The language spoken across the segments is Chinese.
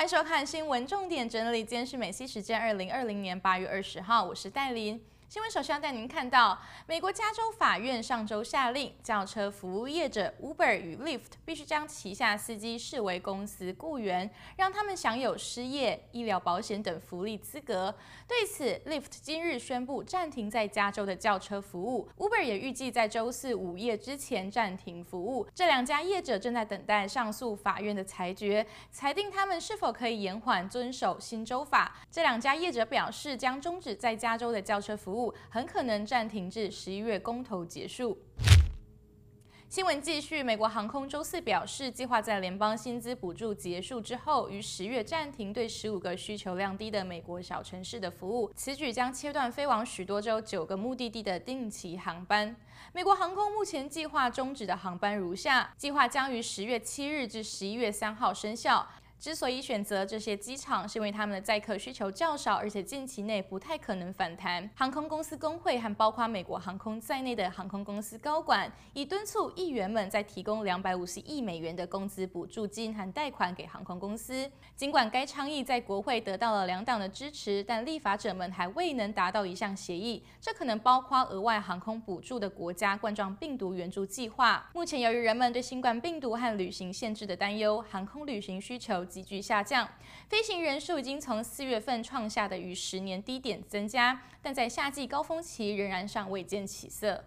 欢迎收看新闻重点整理，今天是美西时间二零二零年八月二十号，我是戴琳。新闻首先要带您看到，美国加州法院上周下令，轿车服务业者 Uber 与 Lyft 必须将旗下司机视为公司雇员，让他们享有失业、医疗保险等福利资格。对此，Lyft 今日宣布暂停在加州的轿车服务，Uber 也预计在周四午夜之前暂停服务。这两家业者正在等待上诉法院的裁决，裁定他们是否可以延缓遵守新州法。这两家业者表示，将终止在加州的轿车服务。很可能暂停至十一月公投结束。新闻继续，美国航空周四表示，计划在联邦薪资补助结束之后，于十月暂停对十五个需求量低的美国小城市的服务。此举将切断飞往许多州九个目的地的定期航班。美国航空目前计划终止的航班如下：计划将于十月七日至十一月三号生效。之所以选择这些机场，是因为他们的载客需求较少，而且近期内不太可能反弹。航空公司工会和包括美国航空在内的航空公司高管，已敦促议员们再提供两百五十亿美元的工资补助金和贷款给航空公司。尽管该倡议在国会得到了两党的支持，但立法者们还未能达到一项协议。这可能包括额外航空补助的国家冠状病毒援助计划。目前，由于人们对新冠病毒和旅行限制的担忧，航空旅行需求急剧下降，飞行人数已经从四月份创下的逾十年低点增加，但在夏季高峰期仍然尚未见起色。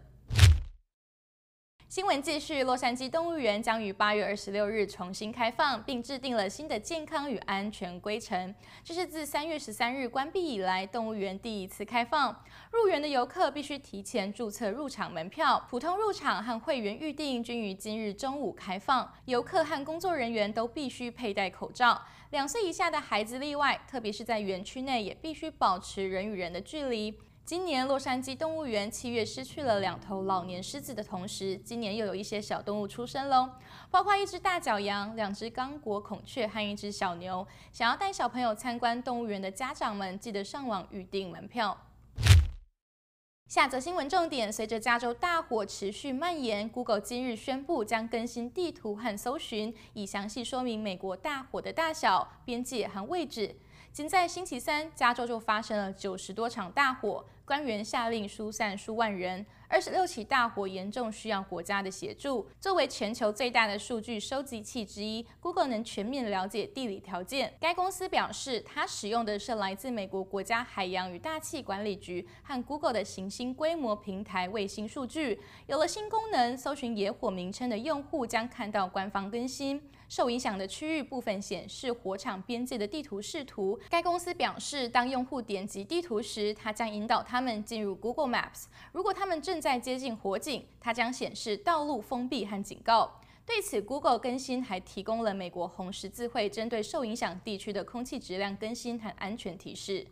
新闻继续，洛杉矶动物园将于八月二十六日重新开放，并制定了新的健康与安全规程。这是自三月十三日关闭以来，动物园第一次开放。入园的游客必须提前注册入场门票，普通入场和会员预订均于今日中午开放。游客和工作人员都必须佩戴口罩，两岁以下的孩子例外，特别是在园区内也必须保持人与人的距离。今年洛杉矶动物园七月失去了两头老年狮子的同时，今年又有一些小动物出生喽，包括一只大角羊、两只刚果孔雀和一只小牛。想要带小朋友参观动物园的家长们，记得上网预订门票。下则新闻重点：随着加州大火持续蔓延，Google 今日宣布将更新地图和搜寻，以详细说明美国大火的大小、边界和位置。仅在星期三，加州就发生了九十多场大火，官员下令疏散数万人。二十六起大火严重需要国家的协助。作为全球最大的数据收集器之一，Google 能全面了解地理条件。该公司表示，它使用的是来自美国国家海洋与大气管理局和 Google 的行星规模平台卫星数据。有了新功能，搜寻野火名称的用户将看到官方更新。受影响的区域部分显示火场边界的地图视图。该公司表示，当用户点击地图时，它将引导他他们进入 Google Maps。如果他们正在接近火警，它将显示道路封闭和警告。对此，Google 更新还提供了美国红十字会针对受影响地区的空气质量更新和安全提示。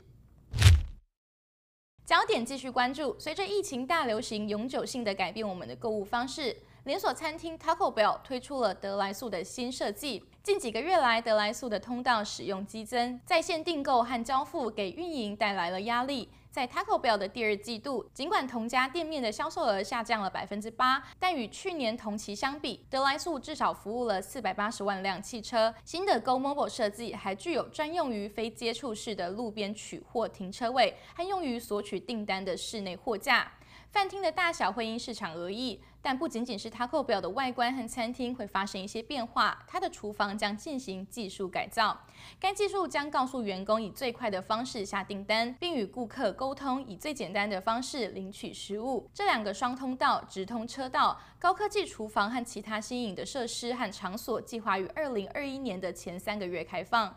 焦点继续关注，随着疫情大流行，永久性的改变我们的购物方式。连锁餐厅 Taco Bell 推出了得来速的新设计。近几个月来，得来速的通道使用激增，在线订购和交付给运营带来了压力。在 Taco Bell 的第二季度，尽管同家店面的销售额下降了百分之八，但与去年同期相比，得来速至少服务了四百八十万辆汽车。新的 Go Mobile 设计还具有专用于非接触式的路边取货停车位，还用于索取订单的室内货架。饭厅的大小会因市场而异，但不仅仅是 Taco Bell 的外观和餐厅会发生一些变化，它的厨房将进行技术改造。该技术将告诉员工以最快的方式下订单，并与顾客沟通以最简单的方式领取食物。这两个双通道、直通车道、高科技厨房和其他新颖的设施和场所，计划于二零二一年的前三个月开放。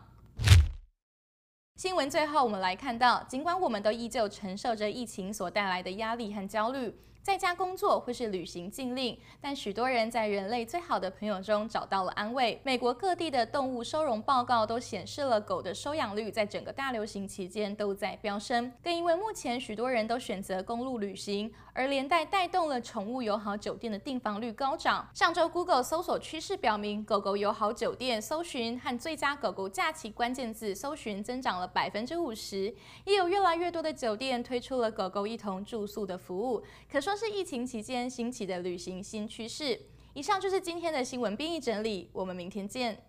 新闻最后，我们来看到，尽管我们都依旧承受着疫情所带来的压力和焦虑。在家工作或是旅行禁令，但许多人在人类最好的朋友中找到了安慰。美国各地的动物收容报告都显示了狗的收养率在整个大流行期间都在飙升。更因为目前许多人都选择公路旅行，而连带带动了宠物友好酒店的订房率高涨。上周 Google 搜索趋势表明，狗狗友好酒店搜寻和最佳狗狗假期关键字搜寻增长了百分之五十，也有越来越多的酒店推出了狗狗一同住宿的服务。可说。是疫情期间兴起的旅行新趋势。以上就是今天的新闻编译整理，我们明天见。